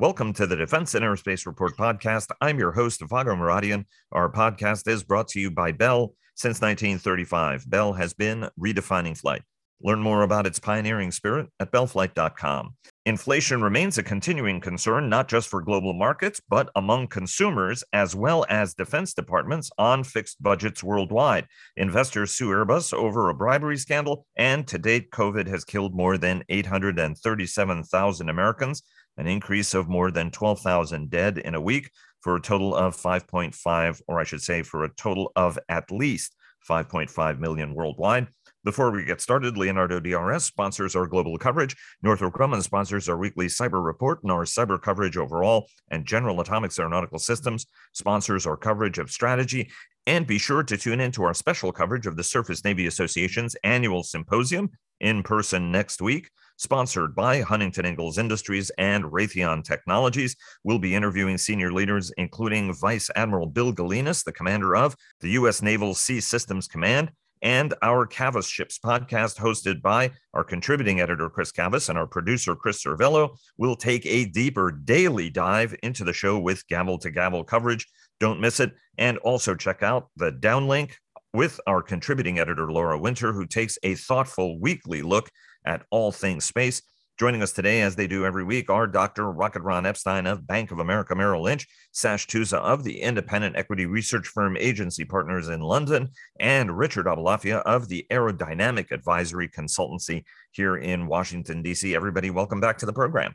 Welcome to the Defense and Aerospace Report podcast. I'm your host, Vago Muradian. Our podcast is brought to you by Bell. Since 1935, Bell has been redefining flight. Learn more about its pioneering spirit at bellflight.com. Inflation remains a continuing concern, not just for global markets, but among consumers as well as defense departments on fixed budgets worldwide. Investors sue Airbus over a bribery scandal, and to date, COVID has killed more than 837,000 Americans an increase of more than 12,000 dead in a week for a total of 5.5, or I should say, for a total of at least 5.5 million worldwide. Before we get started, Leonardo DRS sponsors our global coverage. Northrop Grumman sponsors our weekly cyber report and our cyber coverage overall. And General Atomics Aeronautical Systems sponsors our coverage of strategy. And be sure to tune in to our special coverage of the Surface Navy Association's annual symposium in person next week sponsored by Huntington Ingalls Industries and Raytheon Technologies. We'll be interviewing senior leaders, including Vice Admiral Bill Galinis, the commander of the U.S. Naval Sea Systems Command, and our Cavas Ships podcast, hosted by our contributing editor, Chris Cavas, and our producer, Chris Servello, will take a deeper daily dive into the show with gavel to gavel coverage. Don't miss it. And also check out the downlink with our contributing editor, Laura Winter, who takes a thoughtful weekly look at all things space. Joining us today, as they do every week, are Dr. Rocket Ron Epstein of Bank of America Merrill Lynch, Sash Tusa of the independent equity research firm Agency Partners in London, and Richard Aboulafia of the Aerodynamic Advisory Consultancy here in Washington, D.C. Everybody, welcome back to the program.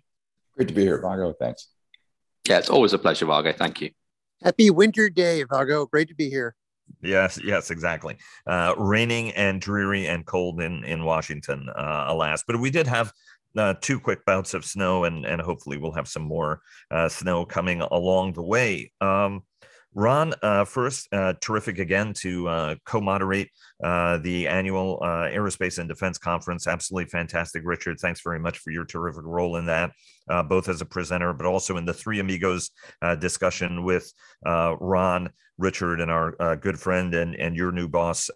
Great to be here, Vago. Thanks. Yeah, it's always a pleasure, Vago. Thank you. Happy winter day, Vago. Great to be here. Yes, yes, exactly. Uh, raining and dreary and cold in in Washington, uh, alas. But we did have uh, two quick bouts of snow, and and hopefully we'll have some more uh, snow coming along the way. Um, Ron, uh, first, uh, terrific again to uh, co moderate uh, the annual uh, Aerospace and Defense Conference. Absolutely fantastic, Richard. Thanks very much for your terrific role in that, uh, both as a presenter, but also in the Three Amigos discussion with Ron, Richard, and our good friend and, and your new boss,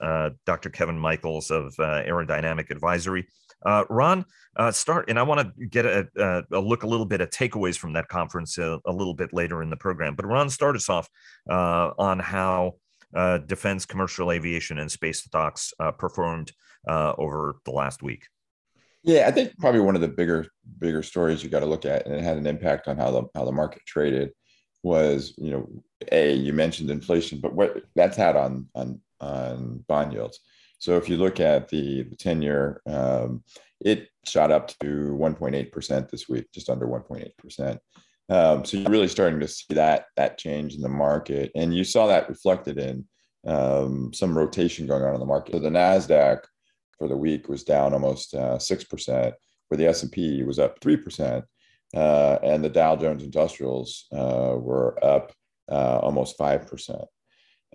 Dr. Kevin Michaels of Aerodynamic Advisory. Uh, Ron, uh, start, and I want to get a, a, a, look a little bit at takeaways from that conference a, uh, a, little bit later in the program. But Ron, start us off uh, on how uh, defense, commercial aviation, and space stocks performed over the last week. Yeah, I think probably one of the bigger bigger stories you got to look at, and it had an impact on how the how the market traded, was you know, a you mentioned inflation, but what that's had on on on bond yields. So if you look at the, the 10 year, um, it shot up to 1.8% this week, just under 1.8%. Um, so you're really starting to see that that change in the market, and you saw that reflected in um, some rotation going on in the market. So the Nasdaq for the week was down almost uh, six uh, percent, where the S and P was up three percent, uh, and the Dow Jones Industrials uh, were up uh, almost five percent.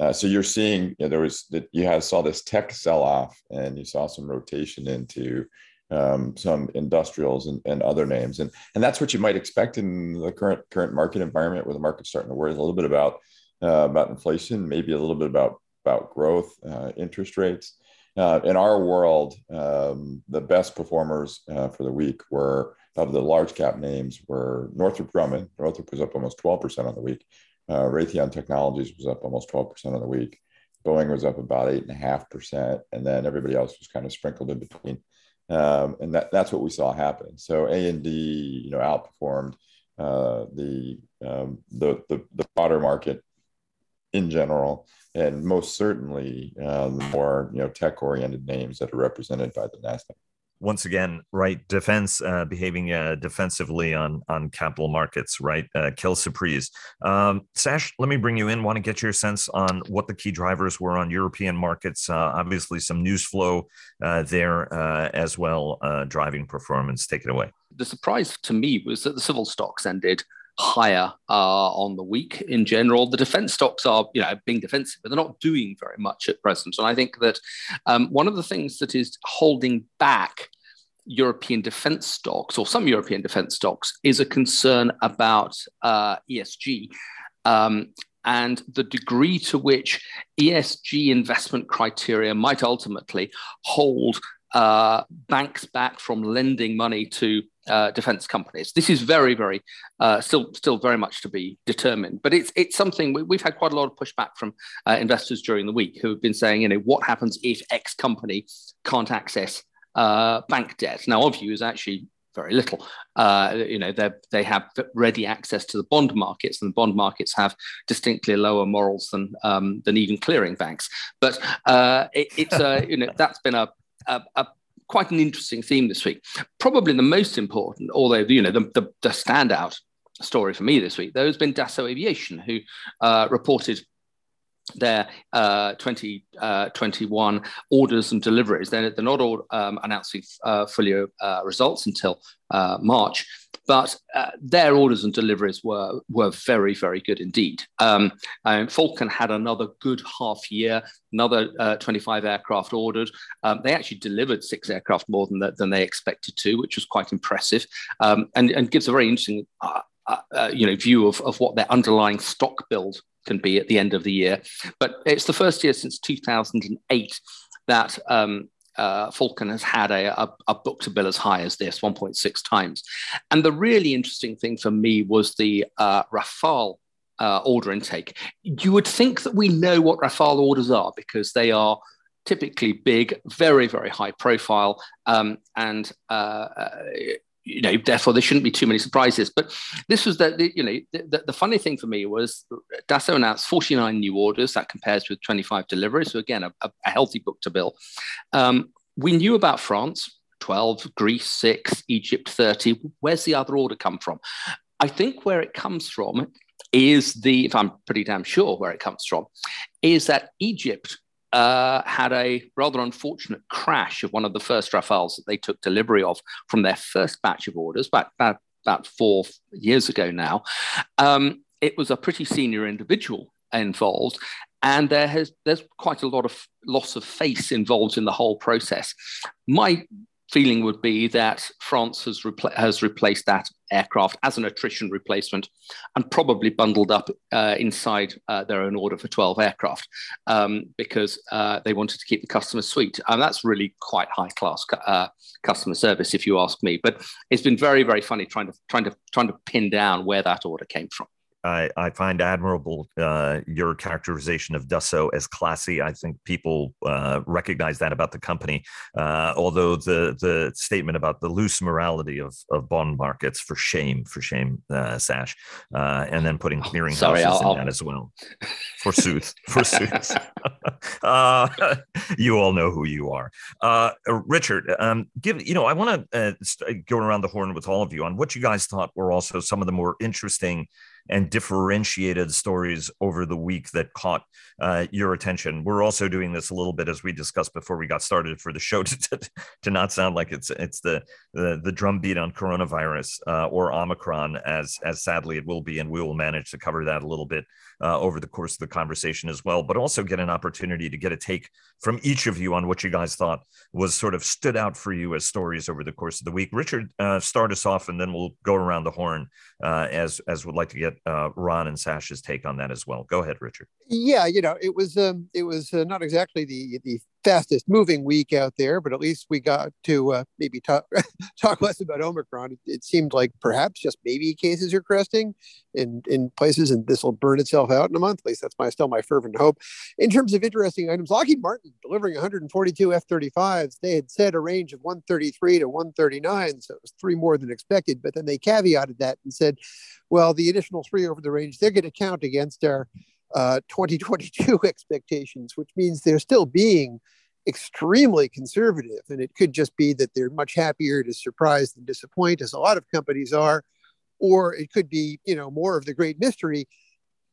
Uh, so you're seeing you know, there was that you have saw this tech sell off and you saw some rotation into um, some industrials and, and other names. And and that's what you might expect in the current current market environment where the market's starting to worry a little bit about uh, about inflation maybe a little bit about about growth uh, interest rates. Uh, in our world um, the best performers uh, for the week were of the large cap names were Northrop Grumman. Northrop was up almost 12% on the week uh, Raytheon Technologies was up almost 12% of the week. Boeing was up about 8.5%. And then everybody else was kind of sprinkled in between. Um, and that, that's what we saw happen. So A&D, you know, outperformed uh, the, um, the, the, the broader market in general, and most certainly uh, the more, you know, tech-oriented names that are represented by the NASDAQ once again, right, defense uh, behaving uh, defensively on on capital markets, right? Uh, kill surprise. Um, Sash, let me bring you in. Want to get your sense on what the key drivers were on European markets. Uh, obviously, some news flow uh, there uh, as well, driving performance. Take it away. The surprise to me was that the civil stocks ended higher uh, on the week in general. The defense stocks are, you know, being defensive, but they're not doing very much at present. And I think that um, one of the things that is holding back European defense stocks or some European defense stocks is a concern about uh, ESG. Um, and the degree to which ESG investment criteria might ultimately hold uh, banks back from lending money to uh, defense companies. This is very, very uh, still still very much to be determined. But it's it's something we, have had quite a lot of pushback from uh, investors during the week who have been saying, you know, what happens if X company can't access uh, bank debt? Now, of you is actually very little. Uh, you know, they they have ready access to the bond markets, and the bond markets have distinctly lower morals than um, than even clearing banks. But it, it's you know that's been a, a, a quite an interesting theme this week. Probably the most important, although you know the, the, the standout story for me this week, though, has been Dassault Aviation, who uh, reported their uh, 2021 uh, orders and deliveries. They're, they're not all um, announcing uh, full year uh, results until uh, March, but uh, their orders and deliveries were were very very good indeed. Um, Falcon had another good half year, another uh, 25 aircraft ordered. Um, they actually delivered six aircraft more than than they expected to, which was quite impressive, um, and and gives a very interesting. Uh, uh, you know, view of, of what their underlying stock build can be at the end of the year. But it's the first year since 2008 that um, uh, Falcon has had a, a, a, book to bill as high as this, 1.6 times. And the really interesting thing for me was the uh, Rafale uh, order intake. You would think that we know what Rafale orders are because they are typically big, very, very high profile, um, and uh, uh, you know, therefore there shouldn't be too many surprises. But this was the, the you know, the, the, funny thing for me was Dassault announced 49 new orders. That compares with 25 deliveries. So again, a, a healthy book to bill. Um, we knew about France, 12, Greece, six, Egypt, 30. Where's the other order come from? I think where it comes from is the, if I'm pretty damn sure where it comes from, is that Egypt uh, had a rather unfortunate crash of one of the first Rafales that they took delivery of from their first batch of orders back about, about four years ago now. Um, it was a pretty senior individual involved, and there has there's quite a lot of loss of face involved in the whole process. My feeling would be that France has, repl- has replaced that aircraft as an attrition replacement and probably bundled up uh, inside uh, their own order for 12 aircraft um, because uh, they wanted to keep the customer sweet. And that's really quite high class uh, customer service, if you ask me. But it's been very, very funny trying to, trying to, trying to pin down where that order came from. I, I find admirable uh, your characterization of Dassault as classy. I think people uh, recognize that about the company. Uh, although the the statement about the loose morality of, of bond markets, for shame, for shame, uh, Sash, uh, and then putting clearing oh, houses in I'll... that as well. Forsooth, forsooth. uh, you all know who you are, uh, Richard. Um, give you know I want to uh, go around the horn with all of you on what you guys thought were also some of the more interesting and differentiated stories over the week that caught uh, your attention. We're also doing this a little bit as we discussed before we got started for the show to, to, to not sound like it's it's the the, the drumbeat on coronavirus uh, or Omicron as as sadly it will be, and we will manage to cover that a little bit uh, over the course of the conversation as well. But also get an opportunity to get a take from each of you on what you guys thought was sort of stood out for you as stories over the course of the week. Richard, uh, start us off, and then we'll go around the horn uh, as as would like to get uh, Ron and Sash's take on that as well. Go ahead, Richard. Yeah, you know, it was um, it was uh, not exactly the the fastest moving week out there, but at least we got to uh, maybe talk talk less about Omicron. It, it, seemed like perhaps just maybe cases are cresting in in places, and this will burn itself out in a month. At least that's my still my fervent hope. In terms of interesting items, Lockheed Martin delivering 142 F-35s. They had said a range of 133 to 139, so it was three more than expected. But then they caveated that and said, well, the additional three over the range they're going to count against our uh, 2022 expectations, which means they're still being extremely conservative. And it could just be that they're much happier to surprise than disappoint, as a lot of companies are. Or it could be, you know, more of the great mystery.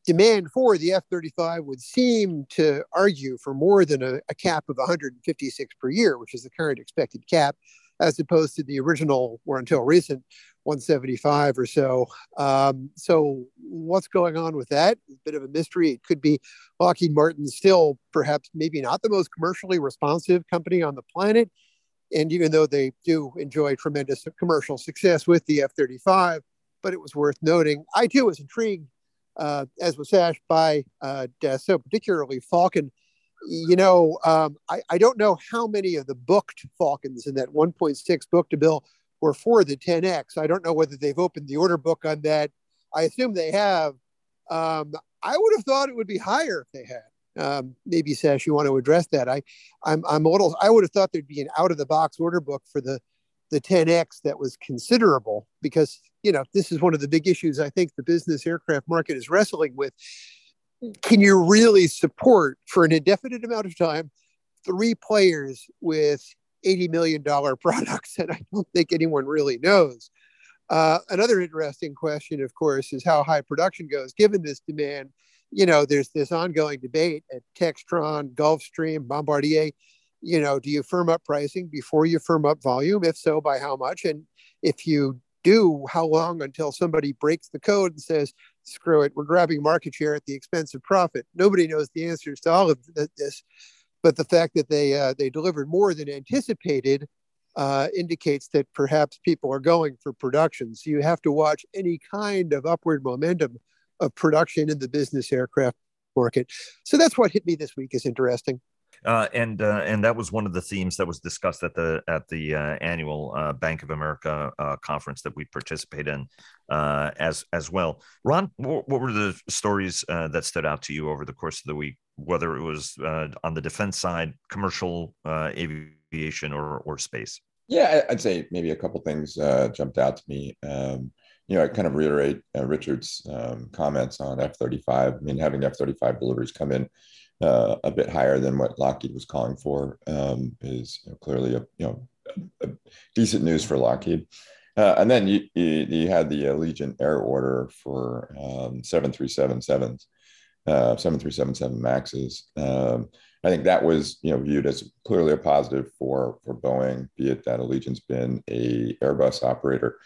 Demand for the F 35 would seem to argue for more than a, a cap of 156 per year, which is the current expected cap, as opposed to the original, or until recent, 175 or so. Um, so what's going on with that? A bit of a mystery. It could be Lockheed Martin still perhaps maybe not the most commercially responsive company on the planet. And even though they do enjoy tremendous commercial success with the F-35, but it was worth noting. I too was intrigued, uh, as was Sash, by uh, particularly Falcon. You know, um, I, I don't know how many of the booked Falcons in that 1.6 book to bill were for the 10X. I don't know whether they've opened the order book on that. I assume they have. Um, I would have thought it would be higher if they had. Um, maybe Sash, you want to address that? I, I'm, I'm a little. I would have thought there'd be an out of the box order book for the, the 10x that was considerable because you know this is one of the big issues I think the business aircraft market is wrestling with. Can you really support for an indefinite amount of time three players with 80 million dollar products? And I don't think anyone really knows. Uh, another interesting question, of course, is how high production goes given this demand you know, there's this ongoing debate at Textron, Gulfstream, Bombardier. You know, do you firm up pricing before you firm up volume? If so, by how much? And if you do, how long until somebody breaks the code and says, screw it, we're grabbing market share at the expense of profit? Nobody knows the answers to all of this. But the fact that they uh, they delivered more than anticipated uh, indicates that perhaps people are going for production. So you have to watch any kind of upward momentum of production in the business aircraft market. So that's what hit me this week is interesting. Uh, and uh, and that was one of the themes that was discussed at the at the uh, annual uh, Bank of America uh, conference that we participate in uh, as as well. Ron, what, were the stories that stood out to you over the course of the week? Whether it was on the defense side, commercial aviation, or or space. Yeah, I'd say maybe a couple things jumped out to me. Um, you know, I kind of reiterate Richard's um, comments on F-35. I mean, having F-35 deliveries come in uh, a bit higher than what Lockheed was calling for um, is you know, clearly a you know a, a decent news for Lockheed. Uh, and then you, you, you, had the Allegiant Air order for um, 737-7s, uh, 7377 Maxes. Um, I think that was you know viewed as clearly a positive for for Boeing, be it that Allegiant's been a Airbus operator,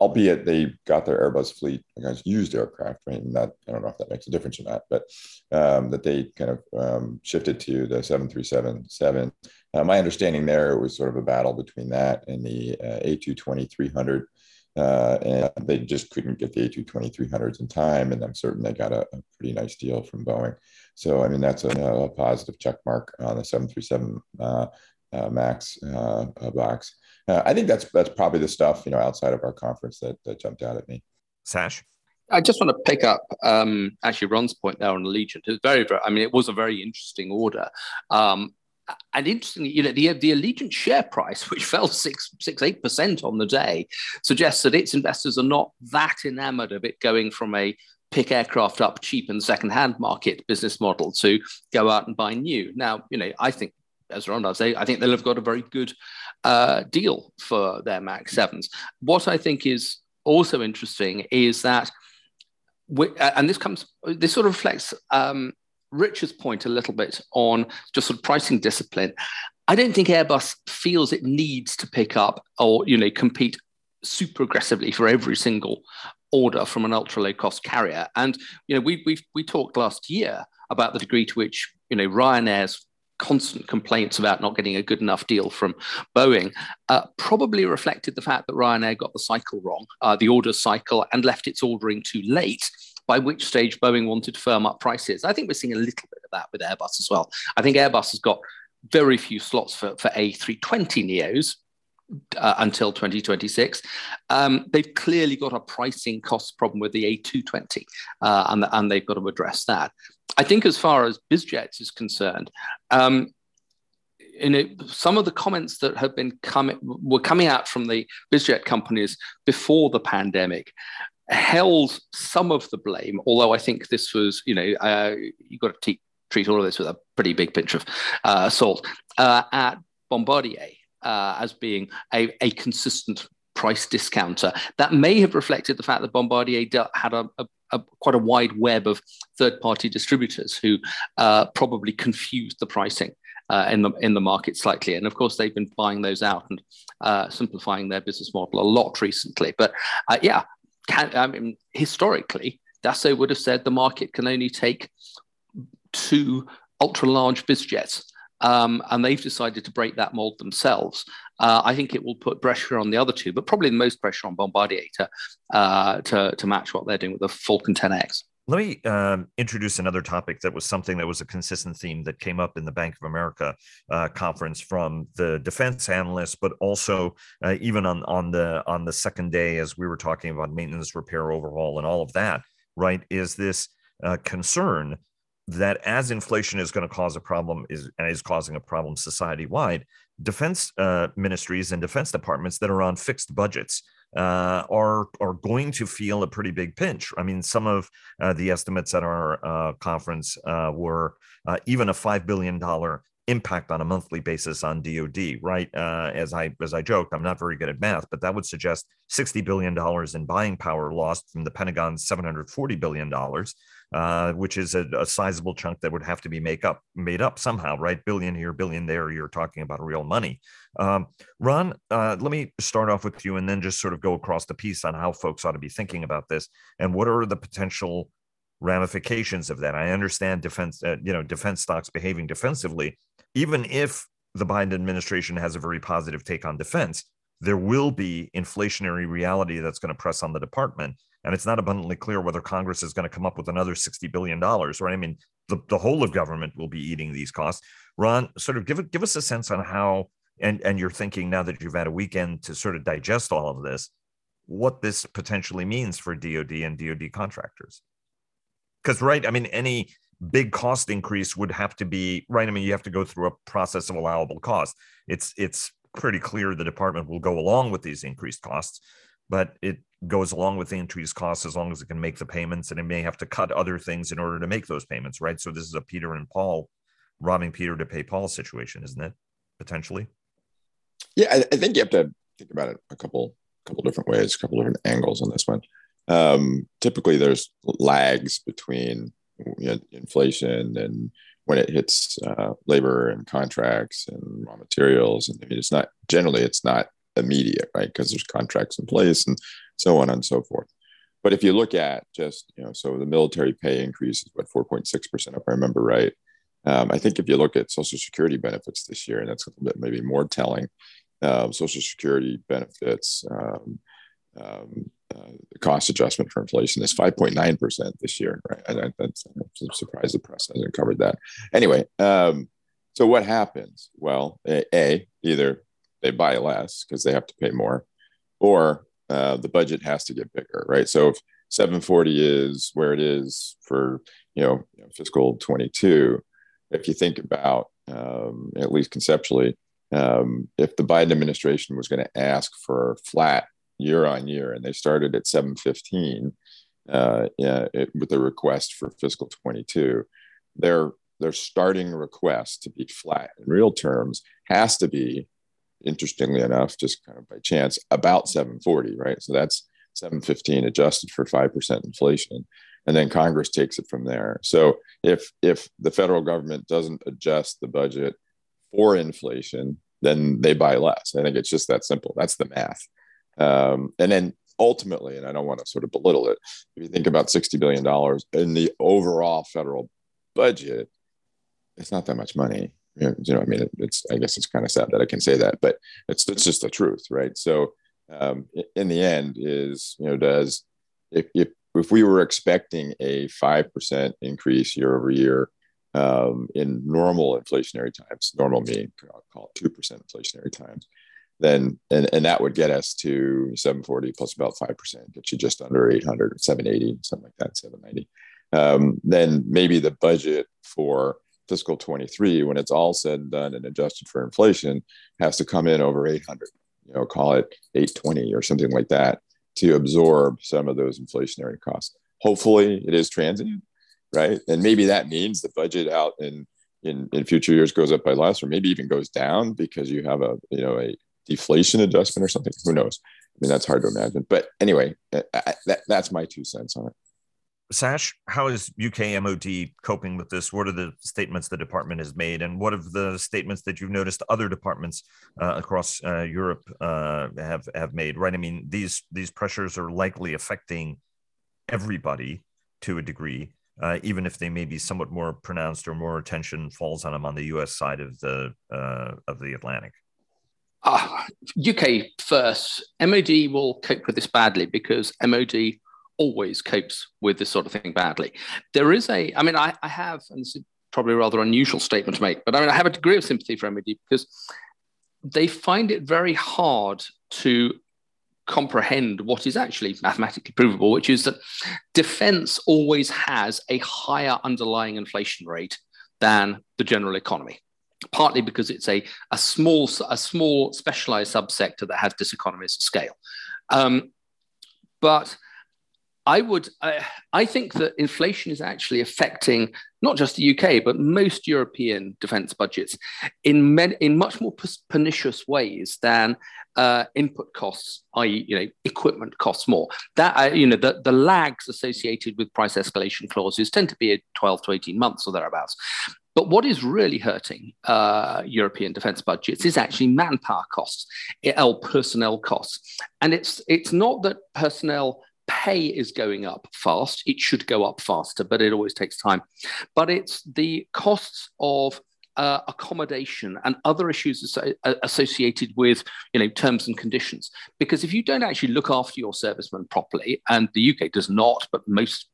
albeit they got their Airbus fleet against used aircraft, right? And that I don't know if that makes a difference or not, but um, that they kind of um, shifted to the 737-7. Uh, my understanding there was sort of a battle between that and the uh, A220-300 uh, and they just couldn't get the A220-300s in time. And I'm certain they got a, a, pretty nice deal from Boeing. So, I mean, that's a, a positive check mark on the 737 uh, uh, Max uh, uh, box. Uh, I think that's that's probably the stuff, you know, outside of our conference that, that jumped out at me. Sash? I just want to pick up um, actually Ron's point there on Allegiant. It's very, very, I mean, it was a very interesting order. Um, and interestingly, you know, the, the Allegiant share price, which fell six, six, eight percent on the day, suggests that its investors are not that enamored of it going from a pick aircraft up cheap in second-hand market business model to go out and buy new. Now, you know, I think, as Ron does say, I think they'll have got a very good uh, deal for their Max Sevens. What I think is also interesting is that, we, and this comes, this sort of reflects um, Richard's point a little bit on just sort of pricing discipline. I don't think Airbus feels it needs to pick up or you know compete super aggressively for every single order from an ultra low cost carrier. And you know we we we talked last year about the degree to which you know Ryanair's constant complaints about not getting a good enough deal from Boeing uh, probably reflected the fact that Ryanair got the cycle wrong, uh, the order cycle, and left its ordering too late by which stage Boeing wanted to firm up prices. I think we're seeing a little bit of that with Airbus as well. I think Airbus has got very few slots for, for A320 Neos, uh, until 2026. Um, they've clearly got a pricing cost problem with the A220, uh, and, and they've got to address that. I think, as far as BizJets is concerned, um, you know, some of the comments that have been coming were coming out from the BizJet companies before the pandemic held some of the blame, although I think this was, you know, uh, you've got to treat all of this with a pretty big pinch of uh, salt, uh, at Bombardier uh, as being a, a, consistent price discounter. That may have reflected the fact that Bombardier had a, a, a quite a wide web of third party distributors who uh, probably confused the pricing. Uh, in the in the market slightly, and of course they've been buying those out and uh, simplifying their business model a lot recently. But uh, yeah, can, I mean, historically, Dassault would have said the market can only take two ultra large biz jets. Um, and they've decided to break that mold themselves. Uh, I think it will put pressure on the other two, but probably the most pressure on Bombardier to, uh, to, to match what they're doing with the Falcon 10X. Let me um, introduce another topic that was something that was a consistent theme that came up in the Bank of America uh, conference from the defense analysts, but also uh, even on on the on the second day as we were talking about maintenance, repair, overhaul, and all of that. Right? Is this uh, concern that as inflation is going to cause a problem is and is causing a problem society wide, defense uh, ministries and defense departments that are on fixed budgets uh, are are going to feel a pretty big pinch. I mean, some of uh, the estimates at our uh, conference uh, were uh, even a five billion dollar impact on a monthly basis on DoD. Right? Uh, as I as I joked, I'm not very good at math, but that would suggest sixty billion dollars in buying power lost from the Pentagon's seven hundred forty billion dollars uh, which is a, a, sizable chunk that would have to be make up made up somehow, right? Billion here, billion there. You're talking about real money. Um, Ron, uh, let me start off with you, and then just sort of go across the piece on how folks ought to be thinking about this, and what are the potential ramifications of that. I understand defense, uh, you know, defense stocks behaving defensively, even if the Biden administration has a very positive take on defense. There will be inflationary reality that's going to press on the department and it's not abundantly clear whether Congress is going to come up with another $60 billion, right? I mean, the, the whole of government will be eating these costs. Ron, sort of give, give us a sense on how, and, and you're thinking now that you've had a weekend to sort of digest all of this, what this potentially means for DOD and DOD contractors. Because, right, I mean, any big cost increase would have to be, right? I mean, you have to go through a process of allowable cost. It's, it's pretty clear the department will go along with these increased costs but it goes along with the increased costs as long as it can make the payments and it may have to cut other things in order to make those payments right? So this is a peter and paul robbing peter to pay paul situation isn't it? Potentially. Yeah i, I think you have to think about it a couple couple different ways a couple different angles on this one. Um, typically there's lags between you know, inflation and when it hits uh, labor and contracts and raw materials and I mean, it's not generally it's not immediate, right? Because there's contracts in place and so on and so forth. But if you look at just, you know, so the military pay increase is what 4.6%, if I remember right. Um, I think if you look at Social Security benefits this year, and that's a little bit maybe more telling, um, Social Security benefits, um, um, uh, cost adjustment for inflation is 5.9% this year, right? I, And that's, I'm surprised the press hasn't covered that. Anyway, um, so what happens? Well, a, a either they buy less because they have to pay more, or uh, the budget has to get bigger, right? So if 740 is where it is for you know, fiscal 22, if you think about um, at least conceptually, um, if the Biden administration was going to ask for flat year on year, and they started at 715 uh, yeah, it, with a request for fiscal 22, their their starting request to be flat in real terms has to be interestingly enough, just kind of by chance, about 740, right? So that's 715 adjusted for 5% inflation. And then Congress takes it from there. So if if the federal government doesn't adjust the budget for inflation, then they buy less. I think it's just that simple. That's the math. Um, and then ultimately, and I don't want to sort of belittle it, if you think about $60 billion in the overall federal budget, it's not that much money you know, I mean, it's, I guess it's kind of sad that I can say that, but it's, it's just the truth. Right. So, um, in the end is, you know, does, if, if, if we were expecting a 5% increase year over year, um, in normal inflationary times, normal meaning I'll call it 2% inflationary times, then, and, and that would get us to 740 plus about 5%, get you just under 800 780, something like that, 790. Um, then maybe the budget for fiscal 23, when it's all said and done and adjusted for inflation, has to come in over 800, you know, call it 820 or something like that to absorb some of those inflationary costs. Hopefully it is transient, right? And maybe that means the budget out in, in, in future years goes up by less, or maybe even goes down because you have a, you know, a deflation adjustment or something. Who knows? I mean, that's hard to imagine. But anyway, I, that, that's my two cents on it. Sash, how is UK MOD coping with this? What are the statements the department has made, and what of the statements that you've noticed other departments uh, across uh, Europe uh, have have made? Right, I mean these these pressures are likely affecting everybody to a degree, uh, even if they may be somewhat more pronounced or more attention falls on them on the U.S. side of the uh, of the Atlantic. UK ah, first, MOD will cope with this badly because MOD always copes with this sort of thing badly. There is a, I mean, I, I have, and this is probably a rather unusual statement to make, but I mean, I have a degree of sympathy for MOD because they find it very hard to comprehend what is actually mathematically provable, which is that defense always has a higher underlying inflation rate than the general economy. Partly because it's a, a small a small specialized subsector that has diseconomies of scale, um, but I would, I, I, think that inflation is actually affecting not just the UK, but most European defense budgets in, men, in much more pernicious ways than uh, input costs, i.e., you know, equipment costs more. That, uh, you know, the, the lags associated with price escalation clauses tend to be 12 to 18 months or thereabouts. But what is really hurting uh, European defense budgets is actually manpower costs, L personnel costs. And it's, it's not that personnel pay is going up fast. It should go up faster, but it always takes time. But it's the costs of uh, accommodation and other issues uh, associated with you know terms and conditions because if you don't actually look after your servicemen properly and the uk does not but most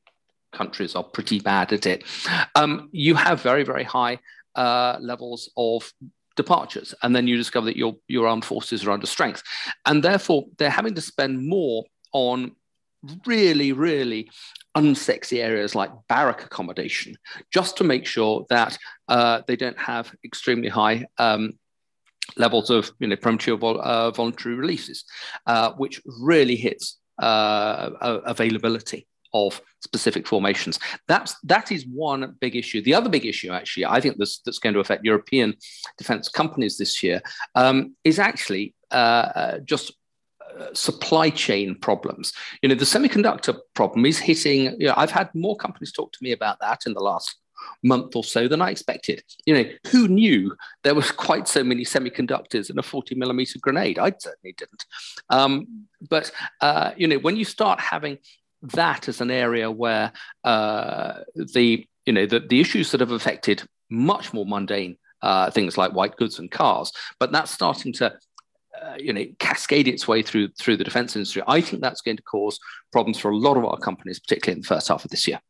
countries are pretty bad at it um, you have very very high uh, levels of departures and then you discover that your your armed forces are under strength and therefore they're having to spend more on really, really unsexy areas like barrack accommodation, just to make sure that uh, they don't have extremely high um, levels of you know premature vol- uh, voluntary releases, uh, which really hits uh, availability of specific formations. That's that is one big issue. The other big issue, actually, I think this, that's going to affect European defence companies this year um, is actually uh, uh, just supply chain problems. You know, the semiconductor problem is hitting, you know, I've had more companies talk to me about that in the last month or so than I expected. You know, who knew there was quite so many semiconductors in a 40 millimeter grenade? I certainly didn't. Um, but, uh, you know, when you start having that as an area where uh, the, you know, the, the issues that have affected much more mundane uh, things like white goods and cars, but that's starting to uh, you know cascade its way through through the defense industry. I think that's going to cause problems for a lot of our companies particularly in the first half of this year.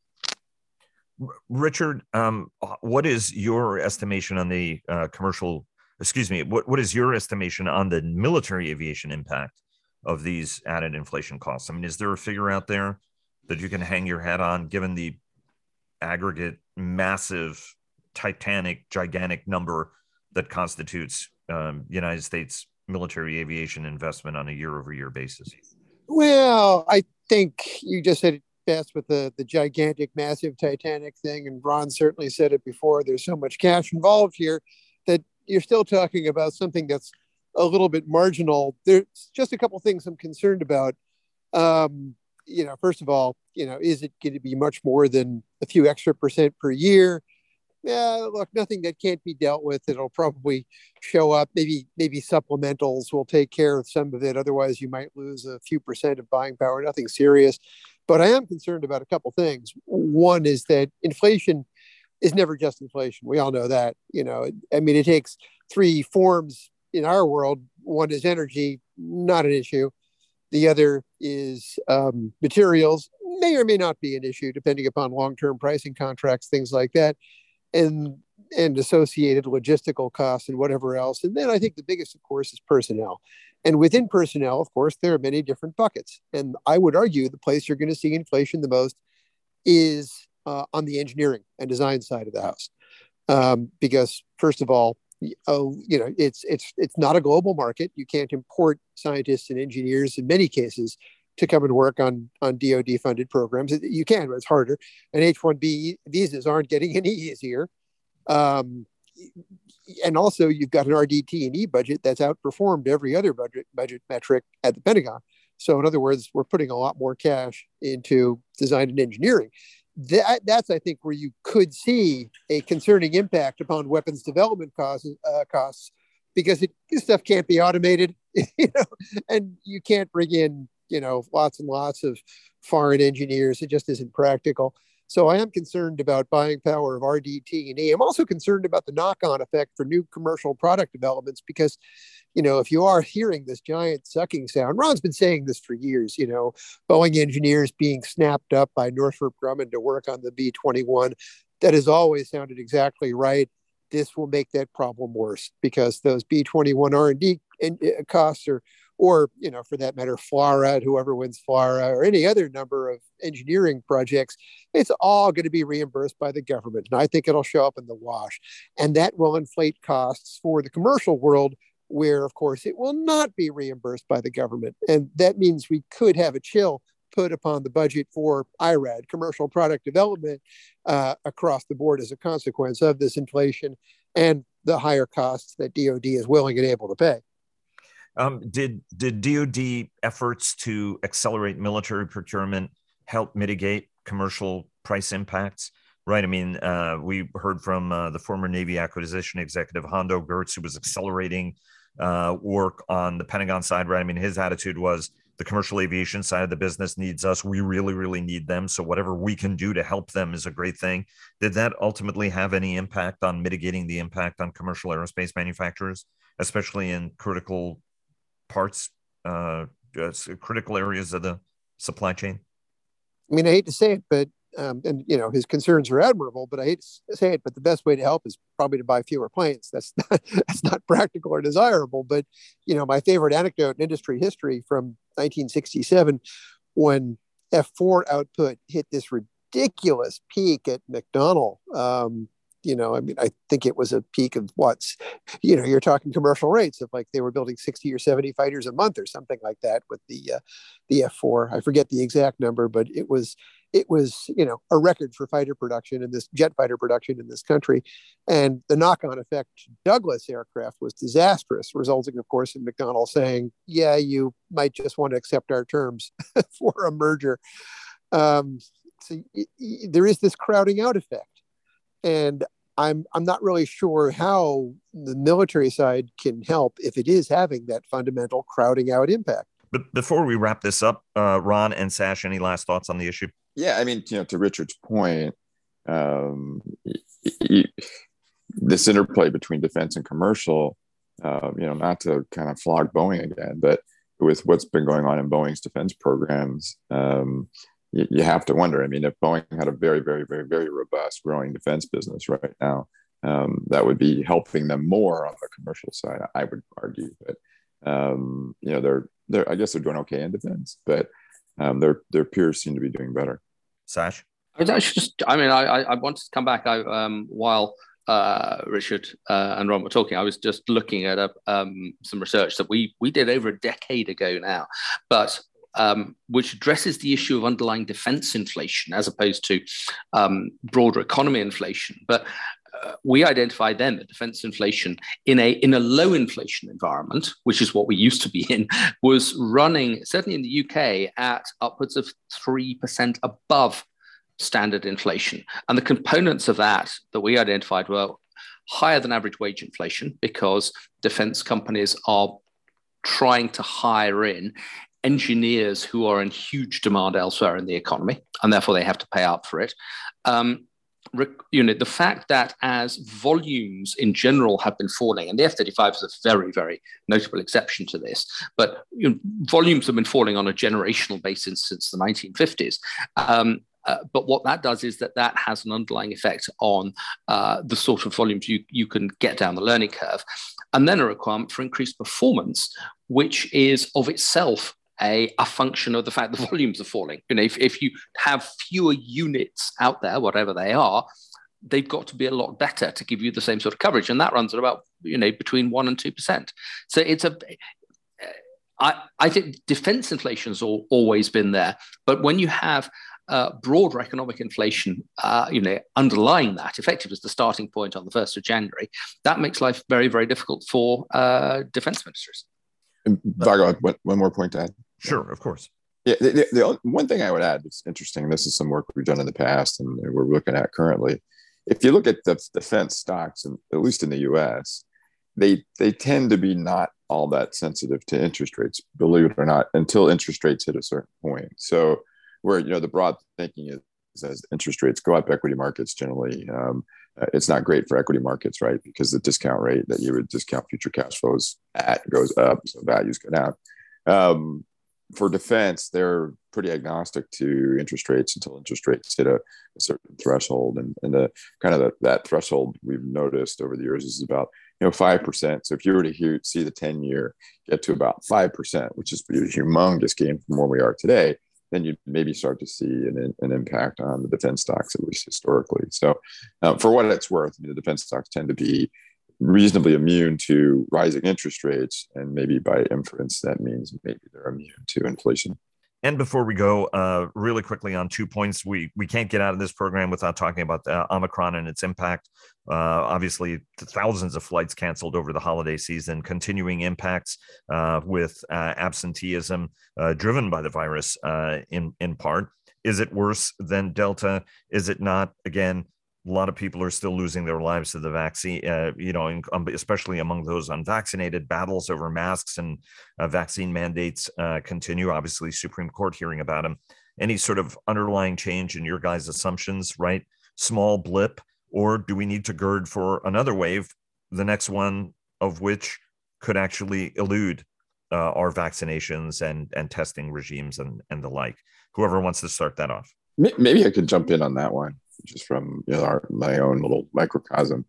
Richard um, what is your estimation on the uh, commercial excuse me what, what is your estimation on the military aviation impact of these added inflation costs? I mean is there a figure out there that you can hang your hat on given the aggregate massive titanic gigantic number that constitutes um, united states military aviation investment on a year over year basis? Well, I think you just said it best with the, the gigantic, massive Titanic thing. And Ron certainly said it before. There's so much cash involved here that you're still talking about something that's a little bit marginal. There's just a couple things I'm concerned about. Um, you know, first of all, you know, is it going to be much more than a few extra percent per year? Yeah, look, nothing that can't be dealt with. It'll probably show up. Maybe maybe supplementals will take care of some of it. Otherwise, you might lose a few percent of buying power. Nothing serious, but I am concerned about a couple things. One is that inflation is never just inflation. We all know that. You know, I mean, it takes three forms in our world. One is energy, not an issue. The other is um, materials, may or may not be an issue depending upon long-term pricing contracts, things like that and and associated logistical costs and whatever else. And then I think the biggest, of course, is personnel. And within personnel, of course, there are many different buckets. And I would argue the place you're going to see inflation the most is uh, on the engineering and design side of the house, um, because first of all, oh, you know, it's it's it's not a global market. You can't import scientists and engineers in many cases to come and work on on DoD funded programs. You can, but it's harder. And H-1B visas aren't getting any easier. Um, and also, you've got an RDT&E budget that's outperformed every other budget budget metric at the Pentagon. So, in other words, we're putting a lot more cash into design and engineering. That, that's, I think, where you could see a concerning impact upon weapons development costs, uh, costs because it, this stuff can't be automated, you know, and you can't bring in you know lots and lots of foreign engineers it just isn't practical So I am concerned about buying power of RDT&E. I'm also concerned about the knock-on effect for new commercial product developments because, you know, if you are hearing this giant sucking sound, Ron's been saying this for years. You know, Boeing engineers being snapped up by Northrop Grumman to work on the B-21. That has always sounded exactly right. This will make that problem worse because those B-21 R&D uh, costs are or you know for that matter FLRAA whoever wins FLRAA or any other number of engineering projects it's all going to be reimbursed by the government. And i think it'll show up in the wash. And that will inflate costs for the commercial world where of course it will not be reimbursed by the government. And that means we could have a chill put upon the budget for irad commercial product development uh, across the board as a consequence of this inflation and the higher costs that dod is willing and able to pay um, did did DoD efforts to accelerate military procurement help mitigate commercial price impacts? Right. I mean, uh, we heard from uh, the former Navy acquisition executive Hondo Geurts, who was accelerating uh, work on the Pentagon side. Right. I mean, his attitude was the commercial aviation side of the business needs us. We really, really need them. So whatever we can do to help them is a great thing. Did that ultimately have any impact on mitigating the impact on commercial aerospace manufacturers, especially in critical parts, uh, critical areas of the supply chain? I mean, I hate to say it, but um, and you know his concerns are admirable, but I hate to say it, but the best way to help is probably to buy fewer planes. That's not, that's not practical or desirable. But you know, my favorite anecdote in industry history from 1967, when F4 output hit this ridiculous peak at McDonnell. Um, you know, I mean, I think it was a peak of what's, you know, you're talking commercial rates of like they were building 60 or 70 fighters a month or something like that with the uh, the F4. I forget the exact number, but it was it was you know a record for fighter production in this jet fighter production in this country, and the knock-on effect Douglas aircraft was disastrous, resulting, of course, in McDonnell saying, "Yeah, you might just want to accept our terms for a merger." Um, so y- y- there is this crowding out effect and I'm I'm not really sure how the military side can help if it is having that fundamental crowding out impact. But before we wrap this up, uh, Ron and Sash, any last thoughts on the issue? Yeah, I mean, you know, to Richard's point, um, this interplay between defense and commercial, uh, you know, not to kind of flog Boeing again, but with what's been going on in Boeing's defense programs, um, you, you have to wonder. I mean, if Boeing had a very, very, very, very robust growing defense business right now, um, that would be helping them more on the commercial side. I would argue, but um, you know, they're they're I guess they're doing okay in defense, but um, their their peers seem to be doing better. Sash, I was actually just. I mean, I I wanted to come back. I um while. Uh, Richard uh, and Ron were talking. I was just looking at a, um, some research that we we did over a decade ago now, but um, which addresses the issue of underlying defense inflation as opposed to um, broader economy inflation. But uh, we identify then that defense inflation in a in a low inflation environment, which is what we used to be in, was running certainly in the UK at upwards of three percent above standard inflation. And the components of that that we identified were higher than average wage inflation because defense companies are trying to hire in engineers who are in huge demand elsewhere in the economy, and therefore they have to pay up for it. Um, you know, the fact that as volumes in general have been falling, and the F 35 is a very, very notable exception to this, but you know, volumes have been falling on a generational basis since the 1950s. Um, uh, but what that does is that that has an underlying effect on uh, the sort of volumes you, you can get down the learning curve. And then a requirement for increased performance, which is of itself a, a function of the fact the volumes are falling. You know, if, if you have fewer units out there, whatever they are, they've got to be a lot better to give you the same sort of coverage. And that runs at about, you know, between one and two percent. So it's a I, I think defense inflation has always been there. But when you have uh, broader economic inflation, uh, you know, underlying that, effective as the starting point on the 1st of January, that makes life very, very difficult for uh, defense ministers. Vago, one more point to add. Sure, of course. Yeah, the, the, the, one thing I would add that's interesting. This is some work we've done in the past, and we're looking at currently. If you look at the defense stocks, and at least in the U.S., they they tend to be not all that sensitive to interest rates, believe it or not, until interest rates hit a certain point. So, where you know the broad thinking is as interest rates go up, equity markets generally, um, uh, it's not great for equity markets, right? Because the discount rate that you would discount future cash flows at goes up, so values go down. Um, for defense, they're pretty agnostic to interest rates until interest rates hit a, a certain threshold, and, and the kind of the, that threshold we've noticed over the years is about you know five percent. So if you were to hear, see the ten year get to about five percent, which is a humongous gain from where we are today, then you'd maybe start to see an, an impact on the defense stocks, at least historically. So, um, for what it's worth, I mean, the defense stocks tend to be reasonably immune to rising interest rates, and maybe by inference, that means maybe they're immune to inflation. And before we go, uh, really quickly on two points, we we can't get out of this program without talking about uh, Omicron and its impact. Uh, obviously, thousands of flights canceled over the holiday season, continuing impacts uh, with uh, absenteeism uh, driven by the virus in in part. Is it worse than Delta? Is it not? Again, a lot of people are still losing their lives to the vaccine, uh, you know, in, um, especially among those unvaccinated. Battles over masks and uh, vaccine mandates uh, continue. Obviously, Supreme Court hearing about them. Any sort of underlying change in your guys' assumptions, right? Small blip, or do we need to gird for another wave, the next one of which could actually elude uh, our vaccinations and and testing regimes and and the like? Whoever wants to start that off. Maybe I could jump in on that one just from you know, our, my own little microcosm.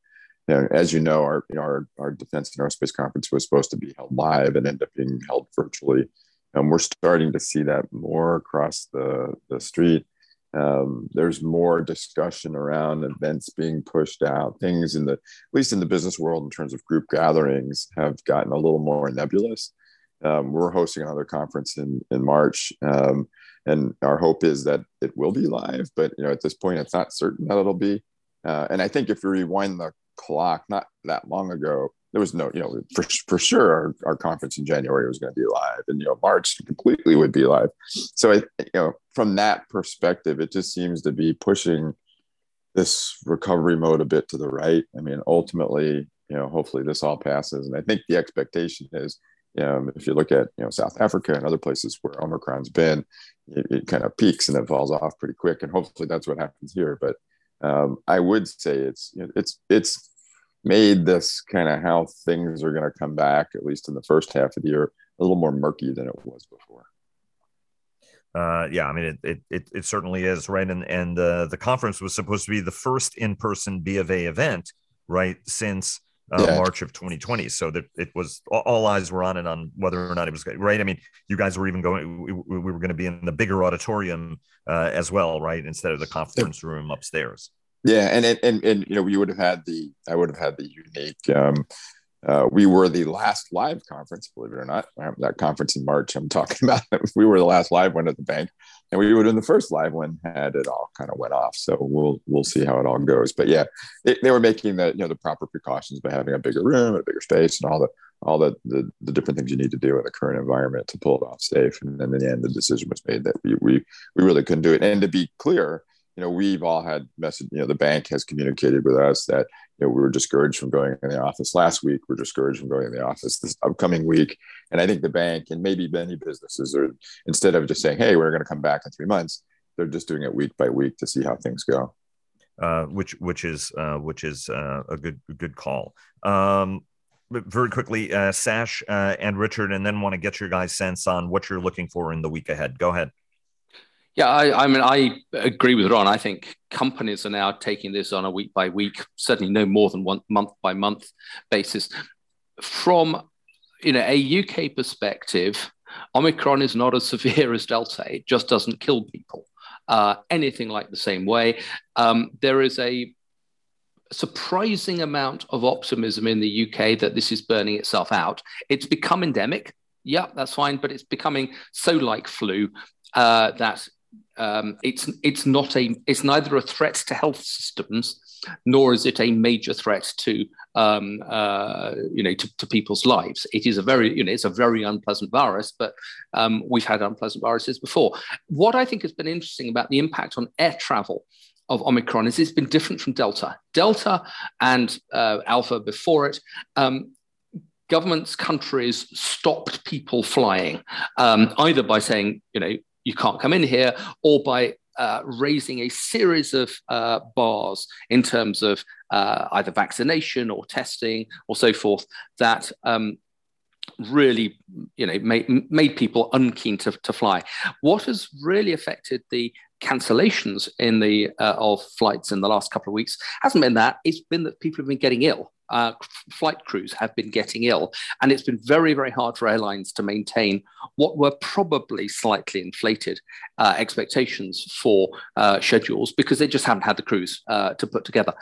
As you know, our, you know, our our defense and aerospace conference was supposed to be held live and ended up being held virtually. And we're starting to see that more across the, the street. Um, there's more discussion around events being pushed out. Things in the, at least in the business world, in terms of group gatherings, have gotten a little more nebulous. Um, we're hosting another conference in in March, um, and our hope is that it will be live but you know at this point it's not certain that it'll be. Uh, and i think if you rewind the clock not that long ago there was no you know for, for sure our, our conference in january was going to be live and you know march completely would be live. So i you know from that perspective it just seems to be pushing this recovery mode a bit to the right. I mean ultimately you know hopefully this all passes. And i think the expectation is um, if you look at you know South Africa and other places where Omicron's been, it, it, kind of peaks and it falls off pretty quick, and hopefully that's what happens here. But um, I would say it's it's it's made this kind of how things are going to come back, at least in the first half of the year, a little more murky than it was before. Uh, yeah, I mean it, it, it, it certainly is right, and and uh, the conference was supposed to be the first in person B of A event, right, since uh, yeah. March of 2020. So that it was all eyes were on it on whether or not it was right. I mean, you guys were even going, we, we were going to be in the bigger auditorium uh, as well, right? Instead of the conference room upstairs. Yeah. And, and, and, you know, we would have had the, I would have had the unique, um, uh, we were the last live conference, believe it or not. That conference in March I'm talking about, we were the last live one at the bank, and we have been the first live one had it all kind of went off. So we'll we'll see how it all goes. But yeah, it, they were making the you know the proper precautions by having a bigger room, a bigger space, and all the all the, the, the different things you need to do in the current environment to pull it off safe. And then in the end, the decision was made that we we we really couldn't do it. And to be clear, you know, we've all had message, you know, the bank has communicated with us that, you know, we were discouraged from going in the office last week. We're discouraged from going in the office this upcoming week. And I think the bank and maybe many businesses are, instead of just saying, hey, we're going to come back in three months, they're just doing it week by week to see how things go. Uh, which which is uh, which is uh, a good good call. Um, very quickly, uh, Sash uh, and Richard, and then want to get your guys' sense on what you're looking for in the week ahead. Go ahead. Yeah, I, I, mean, I agree with Ron. I think companies are now taking this on a week by week, certainly no more than one month by month basis. From you know a UK perspective, Omicron is not as severe as Delta. It just doesn't kill people uh, anything like the same way. Um, there is a surprising amount of optimism in the UK that this is burning itself out. It's become endemic. Yeah, that's fine, but it's becoming so like flu uh, that um, it's it's not a it's neither a threat to health systems nor is it a major threat to um, uh, you know to, to, people's lives. It is a very you know it's a very unpleasant virus, but um, we've had unpleasant viruses before. What I think has been interesting about the impact on air travel of Omicron is it's been different from Delta. Delta and uh, Alpha before it. Um, governments, countries stopped people flying, um, either by saying, you know, you can't come in here, or by uh, raising a series of uh, bars in terms of uh, either vaccination or testing or so forth that um, really you know made, made people unkeen to, to fly. What has really affected the cancellations in the uh, of flights in the last couple of weeks hasn't been that. It's been that people have been getting ill uh, flight crews have been getting ill. And it's been very very hard for airlines to maintain what were probably slightly inflated uh, expectations for uh, schedules because they just haven't had the crews uh, to put together.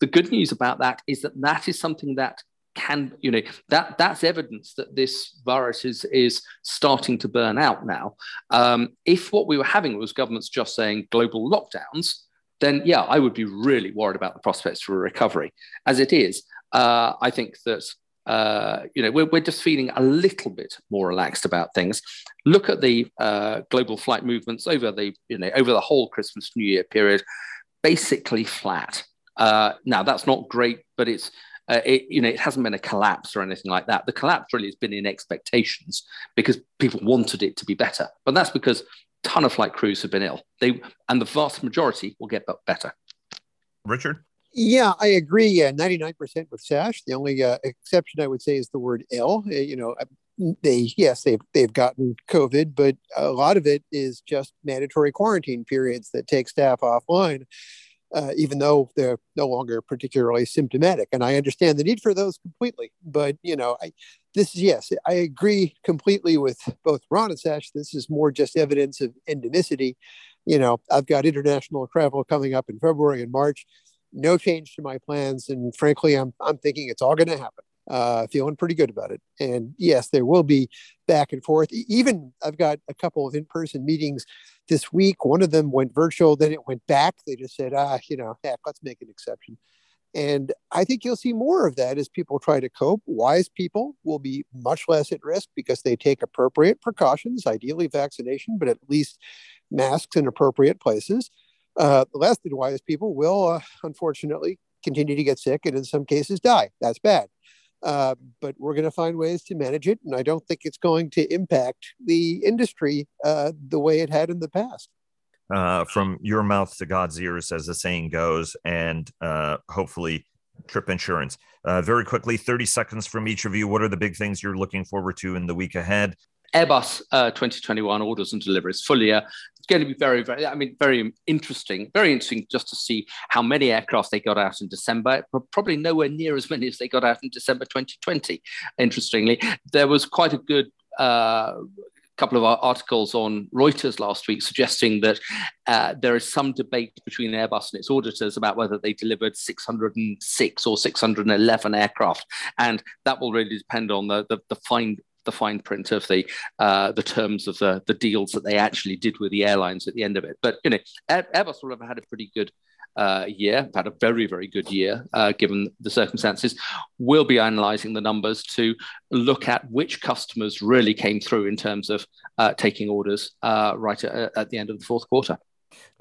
The good news about that is that that is something that can you know that that's evidence that this virus is is starting to burn out now. Um, if what we were having was governments just saying global lockdowns then yeah i would be really worried about the prospects for a recovery. As it is uh, i think that uh, you know we're, we're just feeling a little bit more relaxed about things look at the uh, global flight movements over the you know over the whole christmas new year period basically flat uh, now that's not great but it's uh, it, you know, it hasn't been a collapse or anything like that. The collapse really has been in expectations because people wanted it to be better. But that's because ton of flight crews have been ill. They and the vast majority will get better. Richard. Yeah, I agree. Yeah, ninety nine percent with Sash. The only uh, exception I would say is the word ill. Uh, you know, they yes they've they've gotten COVID, but a lot of it is just mandatory quarantine periods that take staff offline uh, even though they're no longer particularly symptomatic. And I understand the need for those completely. But, you know, I, this is, yes, I agree completely with both Ron and Sash. This is more just evidence of endemicity. You know, I've got international travel coming up in February and March. No change to my plans. And frankly, I'm, I'm thinking it's all going to happen. Uh, feeling pretty good about it. And yes, there will be back and forth. Even I've got a couple of in person meetings this week. One of them went virtual, then it went back. They just said, ah, you know, heck, let's make an exception. And I think you'll see more of that as people try to cope. Wise people will be much less at risk because they take appropriate precautions, ideally vaccination, but at least masks in appropriate places. Uh, less than wise people will, uh, unfortunately, continue to get sick and in some cases die. That's bad. Uh, but we're going to find ways to manage it. And I don't think it's going to impact the industry uh, the way it had in the past. Uh, from your mouth to God's ears, as the saying goes, and uh, hopefully trip insurance. Uh, very quickly, 30 seconds from each of you. What are the big things you're looking forward to in the week ahead? Airbus uh, 2021 orders and deliveries full year. It's going to be very, very, I mean, very interesting. Very interesting just to see how many aircraft they got out in December. Probably nowhere near as many as they got out in December 2020. Interestingly, there was quite a good. Uh, couple of articles on Reuters last week suggesting that uh, there is some debate between Airbus and its auditors about whether they delivered 606 or 611 aircraft, and that will really depend on the the, the fine the fine print of the uh, the terms of the, the deals that they actually did with the airlines at the end of it. But you know, Airbus will have had a pretty good uh, year, had a very very good year uh, given the circumstances. We'll be analysing the numbers to look at which customers really came through in terms of uh, taking orders uh, right at, at the end of the fourth quarter.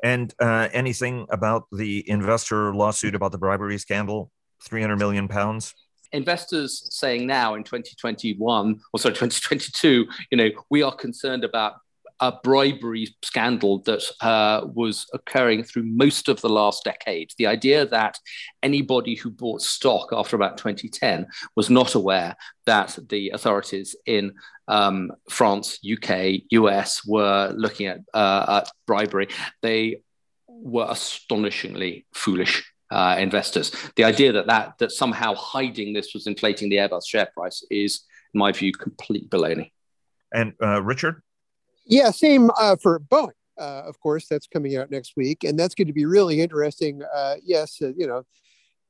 And uh, anything about the investor lawsuit about the bribery scandal? 300 million pounds investors saying now in 2021 or sorry 2022 you know we are concerned about a bribery scandal that uh, was occurring through most of the last decade. The idea that anybody who bought stock after about 2010 was not aware that the authorities in um, France, UK, US were looking at, uh, at bribery, they were astonishingly foolish uh, investors. The idea that, that that somehow hiding this was inflating the Airbus share price is, in my view, complete baloney. And uh, Richard? Yeah, same uh, for Boeing. Uh, of course, that's coming out next week, and that's going to be really interesting. Uh, yes, uh, you know,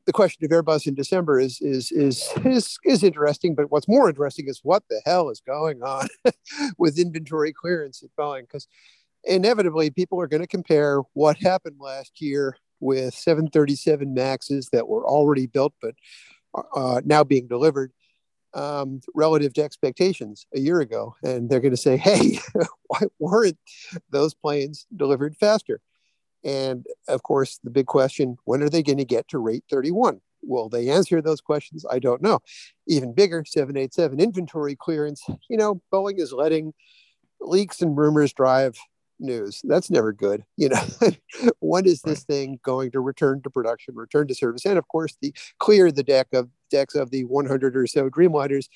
the question of Airbus in December is is is is is interesting, but what's more interesting is what the hell is going on with inventory clearance at Boeing because inevitably people are going to compare what happened last year with 737 Maxes that were already built but uh, now being delivered um, relative to expectations a year ago. And they're going to say, hey, why weren't those planes delivered faster? And of course, the big question when are they going to get to rate 31? Will they answer those questions? I don't know. Even bigger, 787 inventory clearance. You know, Boeing is letting leaks and rumors drive news. That's never good. You know, when is this right. thing going to return to production, return to service, and of course, the clear the deck of decks of the 100 or so Dreamliners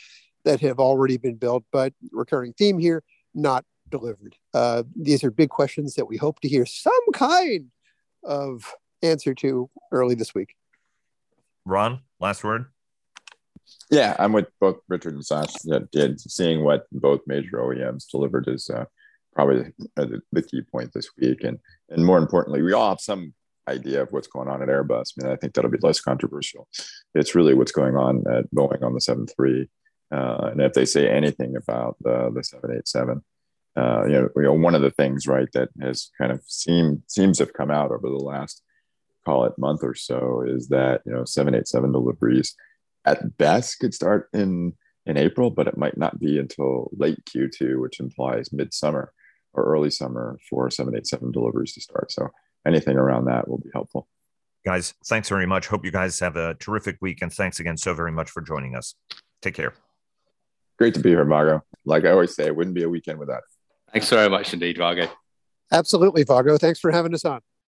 that have already been built. But recurring theme here, not delivered. Uh, these are big questions that we hope to hear some kind of answer to early this week. Ron, last word. Yeah, I'm with both Richard and Sash. Did seeing what both major OEMs delivered is uh, probably the, the, key point this week, and and more importantly, we all have some idea of what's going on at Airbus. I mean, I think that'll be less controversial. It's really what's going on at Boeing on the 73, uh, and if they say anything about the the 787. Uh, you, know, you know, one of the things, right, that has kind of seemed seems to have come out over the last, call it month or so, is that you know 787 deliveries at best could start in in April, but it might not be until late Q2, which implies midsummer or early summer for 787 deliveries to start. So anything around that will be helpful. Guys, thanks very much. Hope you guys have a terrific week. And thanks again so very much for joining us. Take care. Great to be here, Vago. Like I always say, it wouldn't be a weekend without. It. Thanks very much indeed, Vago. Absolutely, Vago. Thanks for having us on.